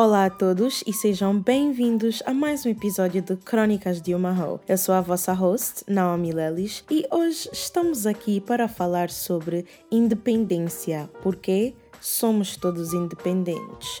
Olá a todos e sejam bem-vindos a mais um episódio de Crônicas de uma Ho. Eu sou a vossa host, Naomi Lelis, e hoje estamos aqui para falar sobre independência, porque somos todos independentes.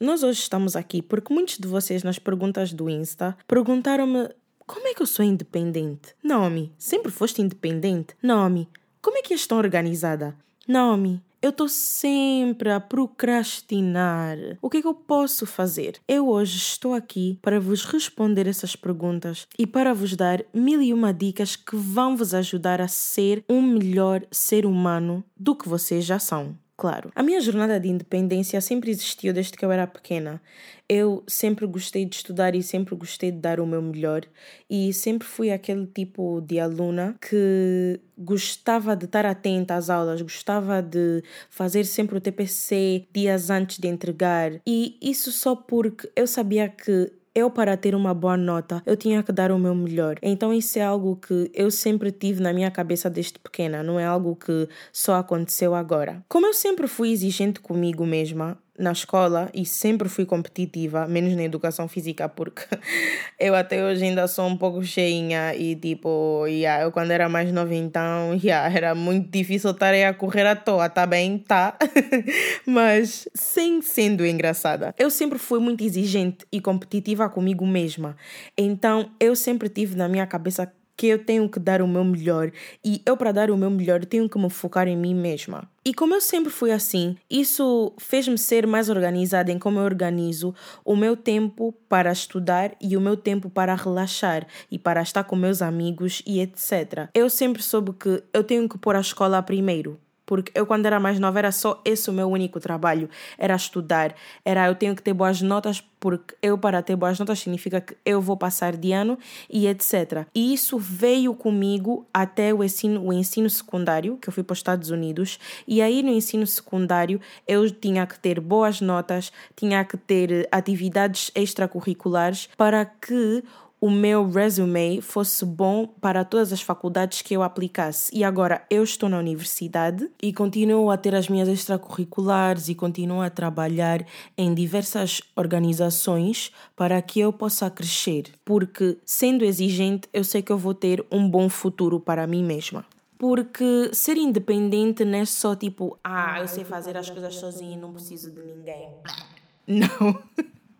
Nós hoje estamos aqui porque muitos de vocês nas perguntas do Insta perguntaram-me como é que eu sou independente? Naomi, sempre foste independente? Naomi, como é que és tão organizada? Naomi, eu estou sempre a procrastinar. O que é que eu posso fazer? Eu hoje estou aqui para vos responder essas perguntas e para vos dar mil e uma dicas que vão vos ajudar a ser um melhor ser humano do que vocês já são claro. A minha jornada de independência sempre existiu desde que eu era pequena. Eu sempre gostei de estudar e sempre gostei de dar o meu melhor e sempre fui aquele tipo de aluna que gostava de estar atenta às aulas, gostava de fazer sempre o TPC dias antes de entregar e isso só porque eu sabia que eu para ter uma boa nota, eu tinha que dar o meu melhor. Então isso é algo que eu sempre tive na minha cabeça desde pequena, não é algo que só aconteceu agora. Como eu sempre fui exigente comigo mesma, na escola e sempre fui competitiva, menos na educação física, porque eu até hoje ainda sou um pouco cheinha e tipo, yeah, eu quando era mais nova então, yeah, era muito difícil estar a correr à toa, tá bem? Tá. Mas sem sendo engraçada. Eu sempre fui muito exigente e competitiva comigo mesma. Então eu sempre tive na minha cabeça que eu tenho que dar o meu melhor e eu, para dar o meu melhor, tenho que me focar em mim mesma. E como eu sempre fui assim, isso fez-me ser mais organizada em como eu organizo o meu tempo para estudar e o meu tempo para relaxar e para estar com meus amigos e etc. Eu sempre soube que eu tenho que pôr a escola primeiro porque eu quando era mais nova era só esse o meu único trabalho, era estudar, era eu tenho que ter boas notas porque eu para ter boas notas significa que eu vou passar de ano e etc. E isso veio comigo até o ensino, o ensino secundário, que eu fui para os Estados Unidos, e aí no ensino secundário eu tinha que ter boas notas, tinha que ter atividades extracurriculares para que o meu resume fosse bom para todas as faculdades que eu aplicasse. E agora eu estou na universidade e continuo a ter as minhas extracurriculares e continuo a trabalhar em diversas organizações para que eu possa crescer. Porque, sendo exigente, eu sei que eu vou ter um bom futuro para mim mesma. Porque ser independente não é só tipo, ah, eu sei fazer as coisas sozinha e não preciso de ninguém. Não.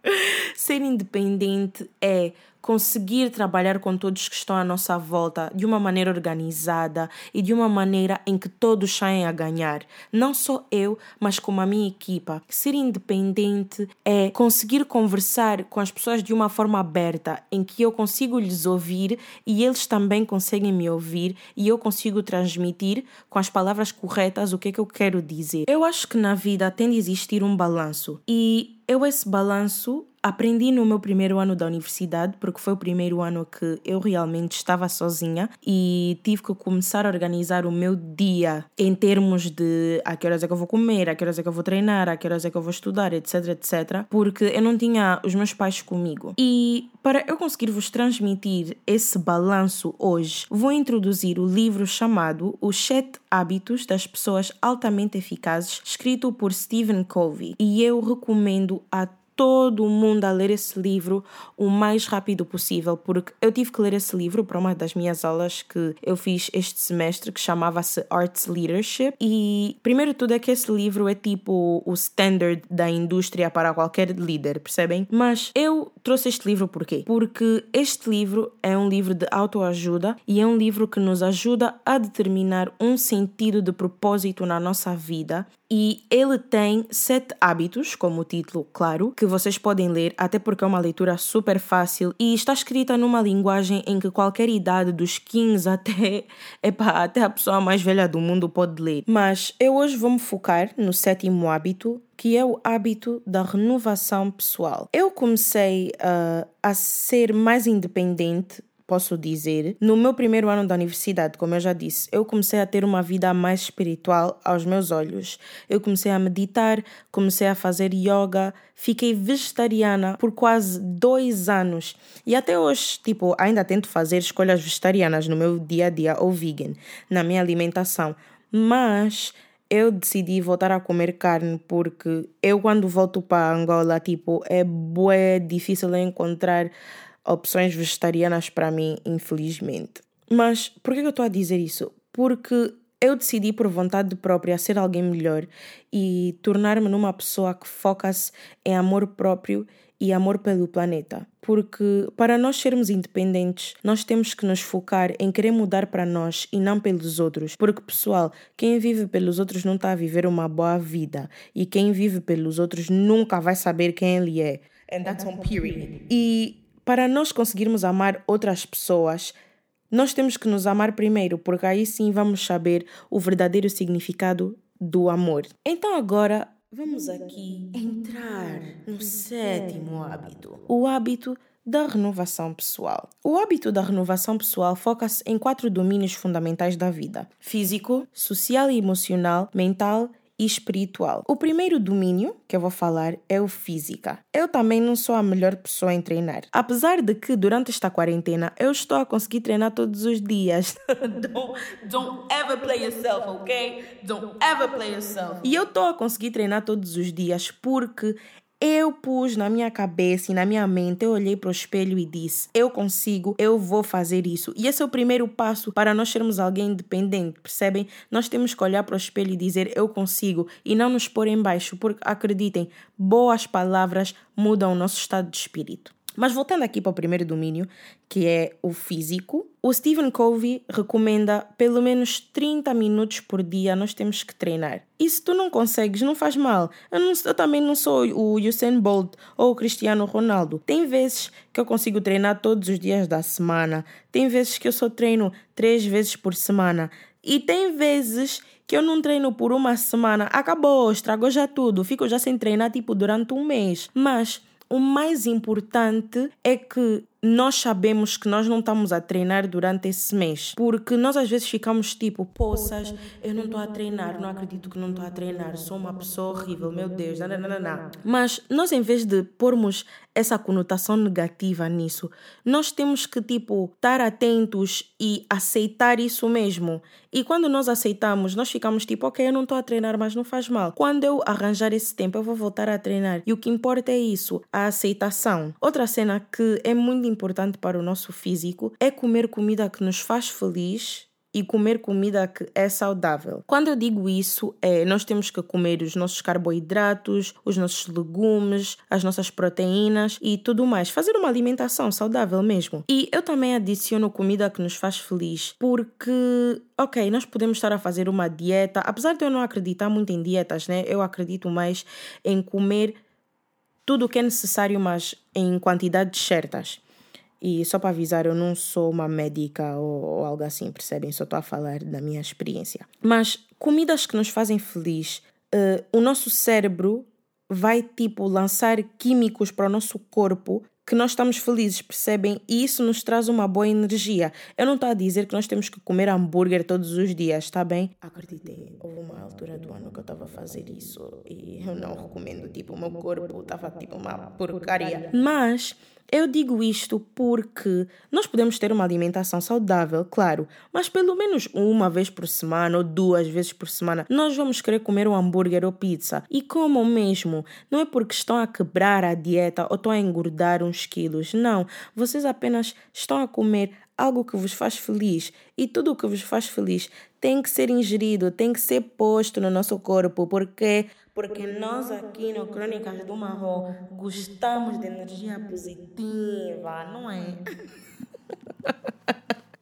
Ser independente é conseguir trabalhar com todos que estão à nossa volta de uma maneira organizada e de uma maneira em que todos saem a ganhar. Não só eu, mas como a minha equipa. Ser independente é conseguir conversar com as pessoas de uma forma aberta, em que eu consigo lhes ouvir e eles também conseguem me ouvir e eu consigo transmitir com as palavras corretas o que é que eu quero dizer. Eu acho que na vida tem de existir um balanço e eu esse balanço aprendi no meu primeiro ano da universidade, porque foi o primeiro ano que eu realmente estava sozinha e tive que começar a organizar o meu dia em termos de a que horas é que eu vou comer, a que horas é que eu vou treinar, a que horas é que eu vou estudar, etc, etc, porque eu não tinha os meus pais comigo. E para eu conseguir vos transmitir esse balanço hoje, vou introduzir o livro chamado Os Sete Hábitos das Pessoas Altamente Eficazes, escrito por Stephen Covey. E eu recomendo a todo mundo a ler esse livro o mais rápido possível, porque eu tive que ler esse livro para uma das minhas aulas que eu fiz este semestre, que chamava-se Arts Leadership. E, primeiro tudo, é que esse livro é tipo o standard da indústria para qualquer líder, percebem? Mas eu trouxe este livro por quê? Porque este livro é um livro de autoajuda e é um livro que nos ajuda a determinar um sentido de propósito na nossa vida e ele tem sete hábitos, como o título, claro, que vocês podem ler, até porque é uma leitura super fácil e está escrita numa linguagem em que qualquer idade, dos 15 até, epa, até a pessoa mais velha do mundo pode ler. Mas eu hoje vou me focar no sétimo hábito, que é o hábito da renovação pessoal. Eu comecei uh, a ser mais independente posso dizer, no meu primeiro ano da universidade, como eu já disse, eu comecei a ter uma vida mais espiritual aos meus olhos. Eu comecei a meditar, comecei a fazer yoga, fiquei vegetariana por quase dois anos. E até hoje, tipo, ainda tento fazer escolhas vegetarianas no meu dia a dia ou vegan, na minha alimentação. Mas eu decidi voltar a comer carne porque eu quando volto para Angola, tipo, é bué difícil encontrar opções vegetarianas para mim, infelizmente. Mas por que eu estou a dizer isso? Porque eu decidi por vontade própria ser alguém melhor e tornar-me numa pessoa que foca-se em amor próprio e amor pelo planeta. Porque para nós sermos independentes, nós temos que nos focar em querer mudar para nós e não pelos outros. Porque, pessoal, quem vive pelos outros não está a viver uma boa vida. E quem vive pelos outros nunca vai saber quem ele é. And that's on period. E para nós conseguirmos amar outras pessoas, nós temos que nos amar primeiro, porque aí sim vamos saber o verdadeiro significado do amor. Então agora Vamos aqui entrar no sétimo hábito: o hábito da renovação pessoal. O hábito da renovação pessoal foca-se em quatro domínios fundamentais da vida: físico, social e emocional, mental e espiritual. O primeiro domínio que eu vou falar é o física. Eu também não sou a melhor pessoa em treinar. Apesar de que durante esta quarentena eu estou a conseguir treinar todos os dias. don't, don't ever play yourself, ok? Don't ever play yourself. E eu estou a conseguir treinar todos os dias porque eu pus na minha cabeça e na minha mente, eu olhei para o espelho e disse: Eu consigo, eu vou fazer isso. E esse é o primeiro passo para nós sermos alguém independente, percebem? Nós temos que olhar para o espelho e dizer: Eu consigo, e não nos pôr em baixo, porque acreditem, boas palavras mudam o nosso estado de espírito. Mas voltando aqui para o primeiro domínio, que é o físico, o Stephen Covey recomenda pelo menos 30 minutos por dia nós temos que treinar. E se tu não consegues, não faz mal. Eu, não, eu também não sou o Usain Bolt ou o Cristiano Ronaldo. Tem vezes que eu consigo treinar todos os dias da semana. Tem vezes que eu só treino três vezes por semana. E tem vezes que eu não treino por uma semana. Acabou, estragou já tudo. Fico já sem treinar tipo durante um mês. Mas o mais importante é que nós sabemos que nós não estamos a treinar durante esse mês. Porque nós às vezes ficamos tipo, poças, eu não estou a treinar, não acredito que não estou a treinar, sou uma pessoa horrível, meu Deus, não, não, não, não. Mas nós, em vez de pormos essa conotação negativa nisso, nós temos que, tipo, estar atentos e aceitar isso mesmo. E quando nós aceitamos, nós ficamos tipo, ok, eu não estou a treinar, mas não faz mal. Quando eu arranjar esse tempo, eu vou voltar a treinar. E o que importa é isso, a aceitação. Outra cena que é muito importante para o nosso físico é comer comida que nos faz feliz e comer comida que é saudável. Quando eu digo isso, é nós temos que comer os nossos carboidratos, os nossos legumes, as nossas proteínas e tudo mais. Fazer uma alimentação saudável mesmo. E eu também adiciono comida que nos faz feliz, porque, ok, nós podemos estar a fazer uma dieta, apesar de eu não acreditar muito em dietas, né? Eu acredito mais em comer tudo o que é necessário, mas em quantidades certas. E só para avisar, eu não sou uma médica ou, ou algo assim, percebem? Só estou a falar da minha experiência. Mas comidas que nos fazem feliz, uh, o nosso cérebro vai tipo lançar químicos para o nosso corpo que nós estamos felizes, percebem? E isso nos traz uma boa energia. Eu não estou a dizer que nós temos que comer hambúrguer todos os dias, está bem? Acreditei, houve uma altura do ano que eu estava a fazer isso e eu não recomendo. Tipo, o meu corpo estava tipo uma porcaria. Mas eu digo isto porque nós podemos ter uma alimentação saudável, claro, mas pelo menos uma vez por semana ou duas vezes por semana nós vamos querer comer um hambúrguer ou pizza. E como mesmo, não é porque estão a quebrar a dieta ou estão a engordar uns quilos, não. Vocês apenas estão a comer algo que vos faz feliz e tudo o que vos faz feliz tem que ser ingerido, tem que ser posto no nosso corpo, porque porque nós aqui no Crônicas do Marro gostamos de energia positiva, não é?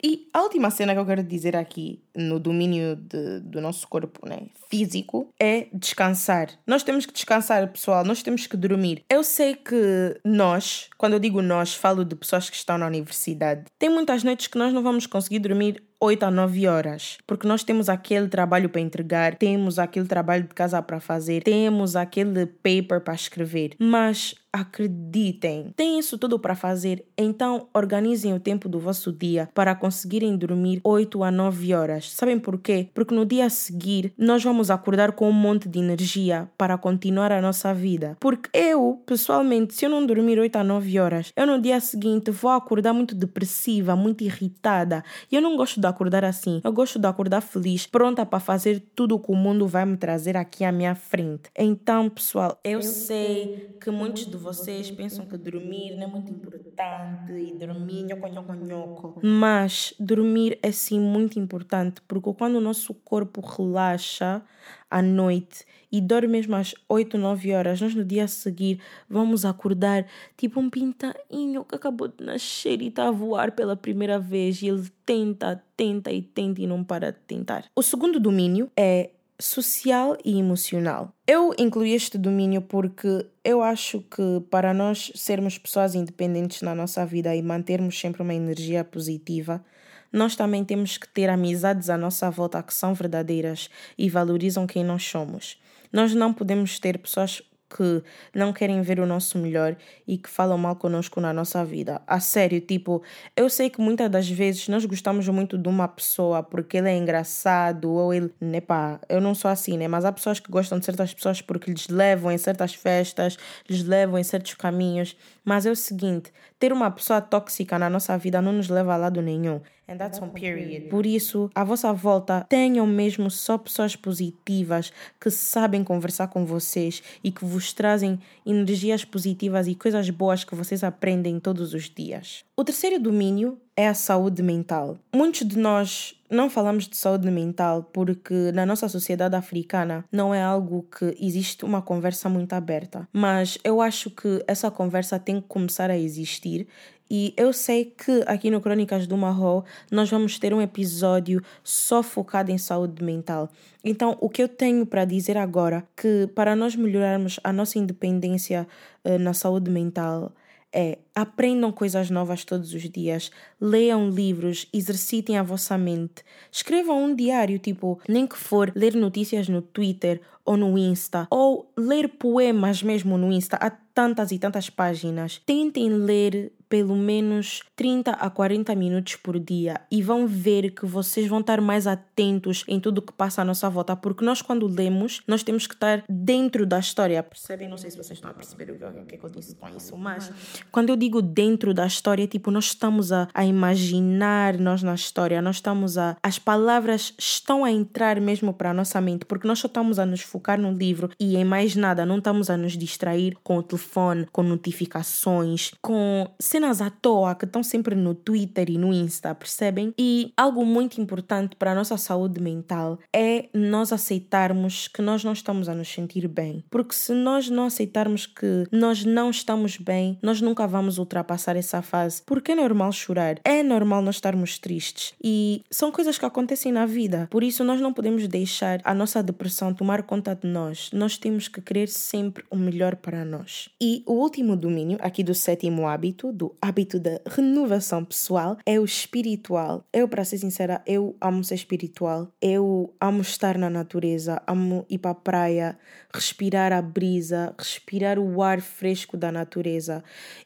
E a última cena que eu quero dizer aqui, no domínio de, do nosso corpo né, físico, é descansar. Nós temos que descansar, pessoal, nós temos que dormir. Eu sei que nós, quando eu digo nós, falo de pessoas que estão na universidade, tem muitas noites que nós não vamos conseguir dormir 8 a 9 horas, porque nós temos aquele trabalho para entregar, temos aquele trabalho de casa para fazer, temos aquele paper para escrever. Mas acreditem, tem isso tudo para fazer, então organizem o tempo do vosso dia para conseguirem dormir 8 a 9 horas. Sabem por quê? Porque no dia a seguir nós vamos acordar com um monte de energia para continuar a nossa vida. Porque eu, pessoalmente, se eu não dormir 8 a 9 horas, eu no dia seguinte vou acordar muito depressiva, muito irritada e eu não gosto de acordar assim. Eu gosto de acordar feliz, pronta para fazer tudo o que o mundo vai me trazer aqui à minha frente. Então, pessoal, eu sei que muitos de vocês pensam que dormir não é muito importante e dormir nhoco, nhoco, nhoco. Mas dormir é sim muito importante porque quando o nosso corpo relaxa à noite e dorme mesmo às 8, 9 horas, nós no dia a seguir vamos acordar tipo um pintainho que acabou de nascer e está a voar pela primeira vez e ele tenta, tenta e tenta e não para de tentar. O segundo domínio é social e emocional. Eu incluí este domínio porque eu acho que para nós sermos pessoas independentes na nossa vida e mantermos sempre uma energia positiva, nós também temos que ter amizades à nossa volta que são verdadeiras e valorizam quem nós somos. Nós não podemos ter pessoas que não querem ver o nosso melhor e que falam mal conosco na nossa vida. A sério, tipo, eu sei que muitas das vezes nós gostamos muito de uma pessoa porque ele é engraçado ou ele, né pá, eu não sou assim, né? Mas há pessoas que gostam de certas pessoas porque lhes levam em certas festas, lhes levam em certos caminhos. Mas é o seguinte, ter uma pessoa tóxica na nossa vida não nos leva a lado nenhum. And that's on period. Por isso, à vossa volta, tenham mesmo só pessoas positivas que sabem conversar com vocês e que vos trazem energias positivas e coisas boas que vocês aprendem todos os dias. O terceiro domínio é a saúde mental. Muitos de nós não falamos de saúde mental porque na nossa sociedade africana não é algo que existe uma conversa muito aberta. Mas eu acho que essa conversa tem que começar a existir e eu sei que aqui no Crônicas do Marro nós vamos ter um episódio só focado em saúde mental. Então, o que eu tenho para dizer agora que para nós melhorarmos a nossa independência uh, na saúde mental é aprendam coisas novas todos os dias, leiam livros, exercitem a vossa mente, escrevam um diário, tipo, nem que for ler notícias no Twitter ou no Insta, ou ler poemas mesmo no Insta, há tantas e tantas páginas. Tentem ler pelo menos 30 a 40 minutos por dia e vão ver que vocês vão estar mais atentos em tudo que passa à nossa volta, porque nós quando lemos, nós temos que estar dentro da história, percebem? Não sei se vocês estão a perceber o que, é que eu disse com isso, mas quando eu digo dentro da história, tipo, nós estamos a, a imaginar nós na história, nós estamos a... as palavras estão a entrar mesmo para a nossa mente, porque nós só estamos a nos focar no livro e em mais nada, não estamos a nos distrair com o telefone, com notificações, com cenas à toa que estão sempre no Twitter e no Insta, percebem? E algo muito importante para a nossa saúde mental é nós aceitarmos que nós não estamos a nos sentir bem. Porque se nós não aceitarmos que nós não estamos bem, nós nunca vamos ultrapassar essa fase. Porque é normal chorar, é normal nós estarmos tristes e são coisas que acontecem na vida. Por isso, nós não podemos deixar a nossa depressão tomar conta de nós. Nós temos que querer sempre o melhor para nós. E o último domínio, aqui do sétimo hábito, do hábito da renovação pessoal é o espiritual. Eu, para ser sincera, eu amo ser espiritual. Eu amo estar na natureza, amo ir para a praia, respirar a brisa, respirar o ar fresco da natureza.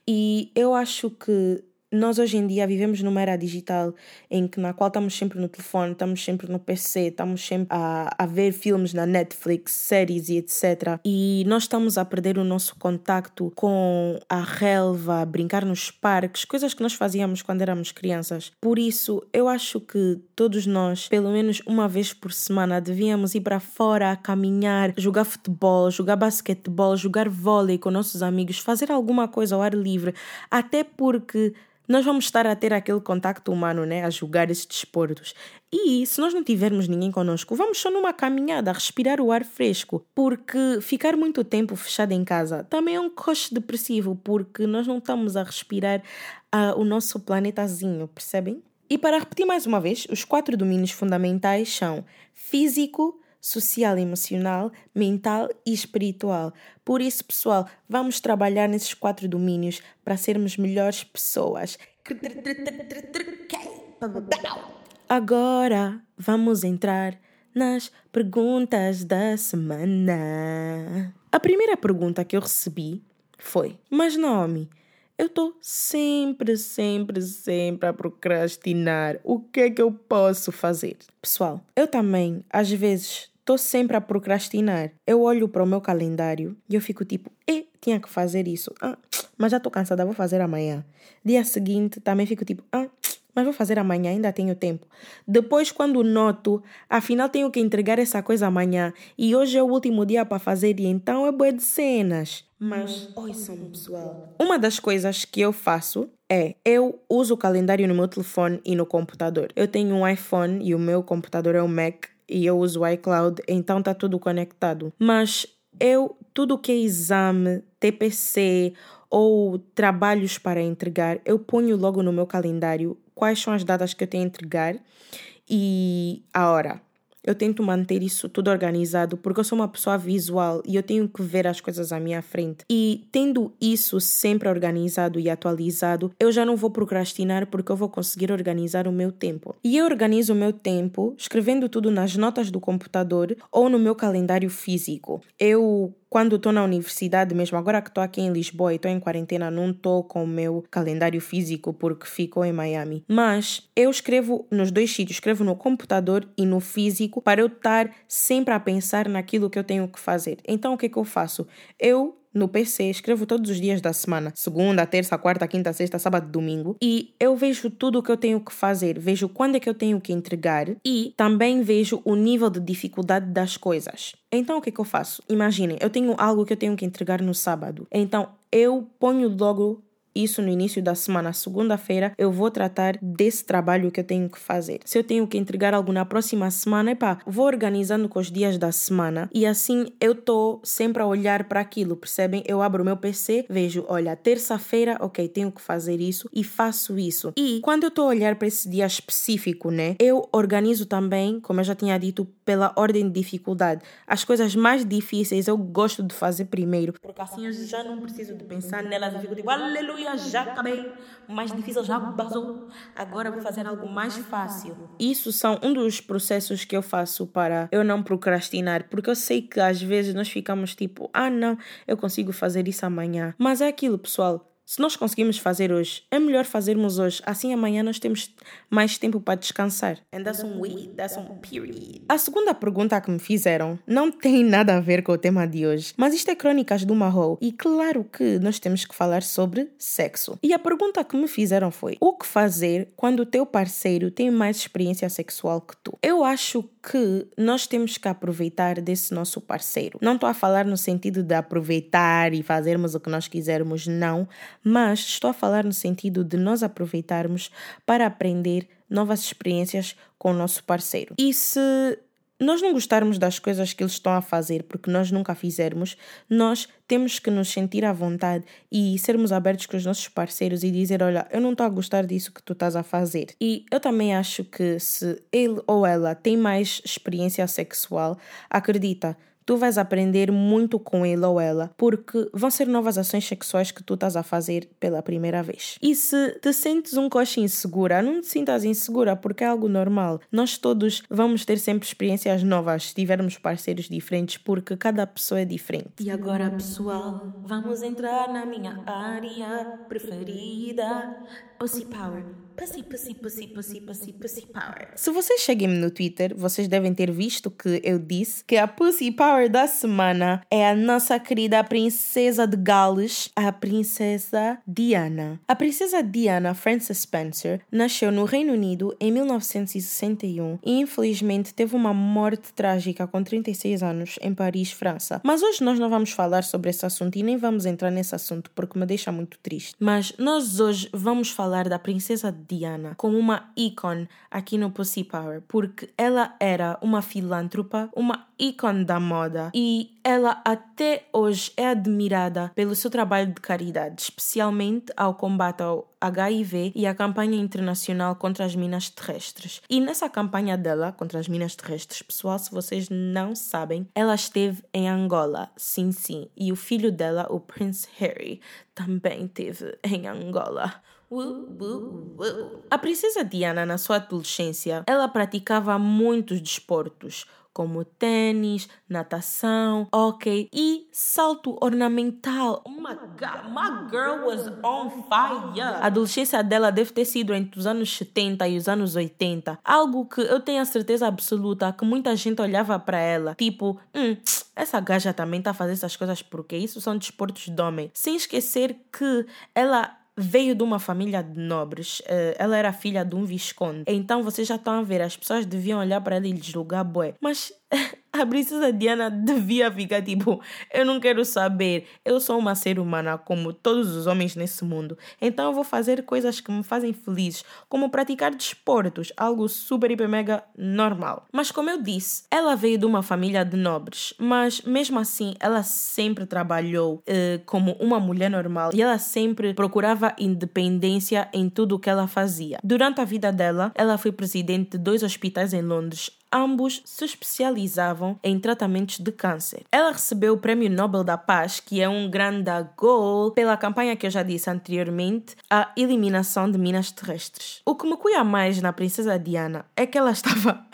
E eu acho que nós hoje em dia vivemos numa era digital em que na qual estamos sempre no telefone, estamos sempre no PC, estamos sempre a, a ver filmes na Netflix, séries e etc. E nós estamos a perder o nosso contacto com a relva, brincar nos parques, coisas que nós fazíamos quando éramos crianças. Por isso, eu acho que todos nós, pelo menos uma vez por semana, devíamos ir para fora, caminhar, jogar futebol, jogar basquetebol, jogar vôlei com nossos amigos, fazer alguma coisa ao ar livre, até porque nós vamos estar a ter aquele contacto humano, né? A julgar esses desportos. E se nós não tivermos ninguém conosco, vamos só numa caminhada, respirar o ar fresco, porque ficar muito tempo fechado em casa também é um coste depressivo, porque nós não estamos a respirar uh, o nosso planetazinho, percebem? E para repetir mais uma vez, os quatro domínios fundamentais são físico, social emocional, mental e espiritual. Por isso, pessoal, vamos trabalhar nesses quatro domínios para sermos melhores pessoas. Agora vamos entrar nas perguntas da semana. A primeira pergunta que eu recebi foi: Mas Naomi, eu estou sempre, sempre, sempre a procrastinar. O que é que eu posso fazer? Pessoal, eu também, às vezes, Estou sempre a procrastinar. Eu olho para o meu calendário e eu fico tipo, e tinha que fazer isso. Ah, mas já estou cansada, vou fazer amanhã. Dia seguinte também fico tipo, ah, mas vou fazer amanhã, ainda tenho tempo. Depois, quando noto, afinal tenho que entregar essa coisa amanhã e hoje é o último dia para fazer e então é boa de cenas. Mas, ouçam pessoal. Uma das coisas que eu faço é, eu uso o calendário no meu telefone e no computador. Eu tenho um iPhone e o meu computador é um Mac e eu uso o iCloud, então está tudo conectado. Mas eu, tudo que é exame, TPC ou trabalhos para entregar, eu ponho logo no meu calendário quais são as datas que eu tenho a entregar e a hora. Eu tento manter isso tudo organizado porque eu sou uma pessoa visual e eu tenho que ver as coisas à minha frente. E tendo isso sempre organizado e atualizado, eu já não vou procrastinar porque eu vou conseguir organizar o meu tempo. E eu organizo o meu tempo escrevendo tudo nas notas do computador ou no meu calendário físico. Eu quando estou na universidade, mesmo agora que estou aqui em Lisboa e estou em quarentena, não estou com o meu calendário físico porque fico em Miami. Mas eu escrevo nos dois sítios, escrevo no computador e no físico para eu estar sempre a pensar naquilo que eu tenho que fazer. Então o que é que eu faço? Eu no PC, escrevo todos os dias da semana, segunda, terça, quarta, quinta, sexta, sábado, domingo, e eu vejo tudo o que eu tenho que fazer, vejo quando é que eu tenho que entregar e também vejo o nível de dificuldade das coisas. Então o que é que eu faço? Imaginem, eu tenho algo que eu tenho que entregar no sábado. Então eu ponho logo isso no início da semana, segunda-feira, eu vou tratar desse trabalho que eu tenho que fazer. Se eu tenho que entregar algo na próxima semana, epá, vou organizando com os dias da semana e assim eu estou sempre a olhar para aquilo, percebem? Eu abro o meu PC, vejo, olha, terça-feira, ok, tenho que fazer isso e faço isso. E quando eu estou a olhar para esse dia específico, né, eu organizo também, como eu já tinha dito, pela ordem de dificuldade. As coisas mais difíceis eu gosto de fazer primeiro, porque assim eu já não preciso de pensar nelas e fico tipo, aleluia já acabei. Mais difícil já basou. Agora vou fazer algo mais fácil. Isso são um dos processos que eu faço para eu não procrastinar, porque eu sei que às vezes nós ficamos tipo, ah, não, eu consigo fazer isso amanhã. Mas é aquilo, pessoal. Se nós conseguimos fazer hoje, é melhor fazermos hoje. Assim amanhã nós temos mais tempo para descansar. And that's um we, that's um period. A segunda pergunta que me fizeram não tem nada a ver com o tema de hoje, mas isto é Crônicas do Marrou e claro que nós temos que falar sobre sexo. E a pergunta que me fizeram foi: o que fazer quando o teu parceiro tem mais experiência sexual que tu? Eu acho que nós temos que aproveitar desse nosso parceiro. Não estou a falar no sentido de aproveitar e fazermos o que nós quisermos, não mas estou a falar no sentido de nós aproveitarmos para aprender novas experiências com o nosso parceiro. E se nós não gostarmos das coisas que eles estão a fazer porque nós nunca fizermos, nós temos que nos sentir à vontade e sermos abertos com os nossos parceiros e dizer: Olha, eu não estou a gostar disso que tu estás a fazer. E eu também acho que se ele ou ela tem mais experiência sexual, acredita tu vais aprender muito com ele ou ela, porque vão ser novas ações sexuais que tu estás a fazer pela primeira vez. E se te sentes um coche insegura, não te sintas insegura, porque é algo normal. Nós todos vamos ter sempre experiências novas se tivermos parceiros diferentes, porque cada pessoa é diferente. E agora, pessoal, vamos entrar na minha área preferida: Pussy Power. Pussy, pussy, pussy, pussy, pussy, pussy power. Se vocês seguem-me no Twitter, vocês devem ter visto que eu disse que a Pussy Power da semana é a nossa querida princesa de Gales, a princesa Diana. A princesa Diana Frances Spencer nasceu no Reino Unido em 1961 e infelizmente teve uma morte trágica com 36 anos em Paris, França. Mas hoje nós não vamos falar sobre esse assunto e nem vamos entrar nesse assunto porque me deixa muito triste. Mas nós hoje vamos falar da princesa Diana como uma ícone aqui no Pussy Power, porque ela era uma filântropa, uma ícone da moda e ela até hoje é admirada pelo seu trabalho de caridade, especialmente ao combate ao HIV e à campanha internacional contra as minas terrestres. E nessa campanha dela contra as minas terrestres, pessoal, se vocês não sabem, ela esteve em Angola, sim, sim, e o filho dela, o Prince Harry, também esteve em Angola. A princesa Diana, na sua adolescência, ela praticava muitos desportos, como tênis, natação, hockey e salto ornamental. Oh my god, my girl was on fire! A adolescência dela deve ter sido entre os anos 70 e os anos 80. Algo que eu tenho a certeza absoluta que muita gente olhava para ela, tipo, hum, essa gaja também tá fazendo essas coisas porque isso são desportos de homem. Sem esquecer que ela veio de uma família de nobres. eh, ela era filha de um visconde. Então vocês já estão a ver, as pessoas deviam olhar para ela e julgar bué. Mas a princesa Diana devia ficar tipo, eu não quero saber. Eu sou uma ser humana como todos os homens nesse mundo. Então eu vou fazer coisas que me fazem feliz, como praticar desportos, algo super hiper mega normal. Mas como eu disse, ela veio de uma família de nobres, mas mesmo assim ela sempre trabalhou eh, como uma mulher normal e ela sempre procurava independência em tudo o que ela fazia. Durante a vida dela, ela foi presidente de dois hospitais em Londres, ambos se especializavam em tratamentos de câncer. Ela recebeu o Prêmio Nobel da Paz, que é um grande goal, pela campanha que eu já disse anteriormente, a eliminação de minas terrestres. O que me cuia mais na Princesa Diana é que ela estava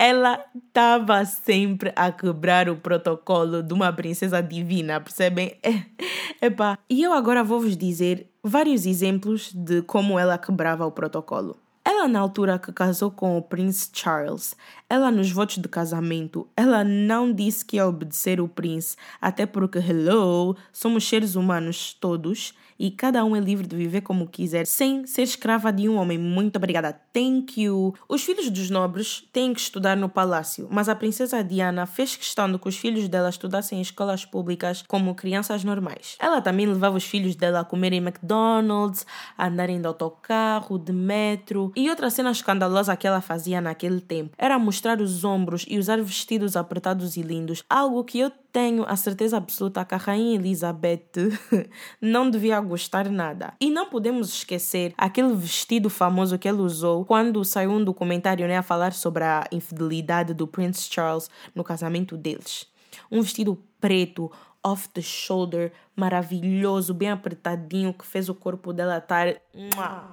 ela estava sempre a quebrar o protocolo de uma princesa divina, percebem? É, epá. E eu agora vou vos dizer vários exemplos de como ela quebrava o protocolo. Ela, na altura que casou com o Prince Charles, ela nos votos de casamento, ela não disse que ia obedecer o príncipe, até porque, hello, somos seres humanos todos e cada um é livre de viver como quiser, sem ser escrava de um homem. Muito obrigada, thank you. Os filhos dos nobres têm que estudar no palácio, mas a princesa Diana fez questão de que os filhos dela estudassem em escolas públicas como crianças normais. Ela também levava os filhos dela a comerem McDonald's, a andarem de autocarro, de metro. E outra cena escandalosa que ela fazia naquele tempo era mostrar os ombros e usar vestidos apertados e lindos, algo que eu tenho a certeza absoluta que a Rainha Elizabeth não devia gostar nada. E não podemos esquecer aquele vestido famoso que ela usou quando saiu um documentário né, a falar sobre a infidelidade do Prince Charles no casamento deles. Um vestido preto, off the shoulder, maravilhoso, bem apertadinho, que fez o corpo dela estar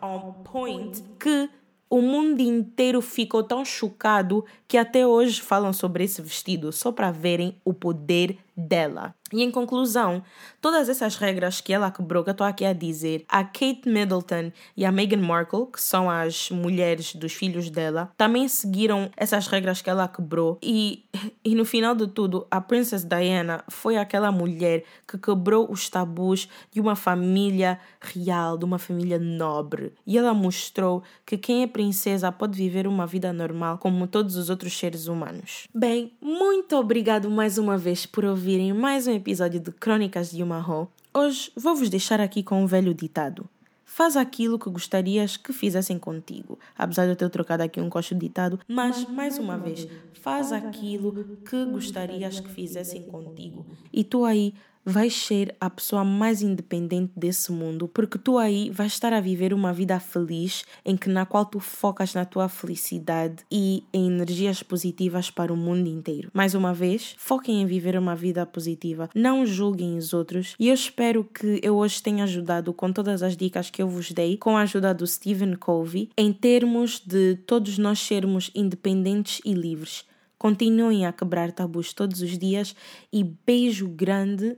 on point, que o mundo inteiro ficou tão chocado que até hoje falam sobre esse vestido, só para verem o poder dela. E em conclusão, todas essas regras que ela quebrou, que eu estou aqui a dizer, a Kate Middleton e a Meghan Markle, que são as mulheres dos filhos dela, também seguiram essas regras que ela quebrou. E, e no final de tudo, a Princess Diana foi aquela mulher que quebrou os tabus de uma família real, de uma família nobre. E ela mostrou que quem é princesa pode viver uma vida normal como todos os outros seres humanos. Bem, muito obrigado mais uma vez por ouvirem mais um episódio de Crônicas de uma Ho. Hoje vou-vos deixar aqui com um velho ditado. Faz aquilo que gostarias que fizessem contigo. Apesar de eu ter trocado aqui um coxo ditado, mas mais uma vez, faz aquilo que gostarias que fizessem contigo. E tu aí vais ser a pessoa mais independente desse mundo, porque tu aí vais estar a viver uma vida feliz em que na qual tu focas na tua felicidade e em energias positivas para o mundo inteiro. Mais uma vez, foquem em viver uma vida positiva, não julguem os outros e eu espero que eu hoje tenha ajudado com todas as dicas que eu vos dei, com a ajuda do Stephen Covey, em termos de todos nós sermos independentes e livres. Continuem a quebrar tabus todos os dias e beijo grande.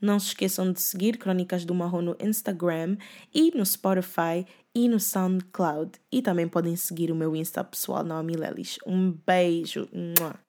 Não se esqueçam de seguir Crônicas do Marrom no Instagram e no Spotify e no SoundCloud. E também podem seguir o meu Insta pessoal, Naomi Lelis. Um beijo. Mua.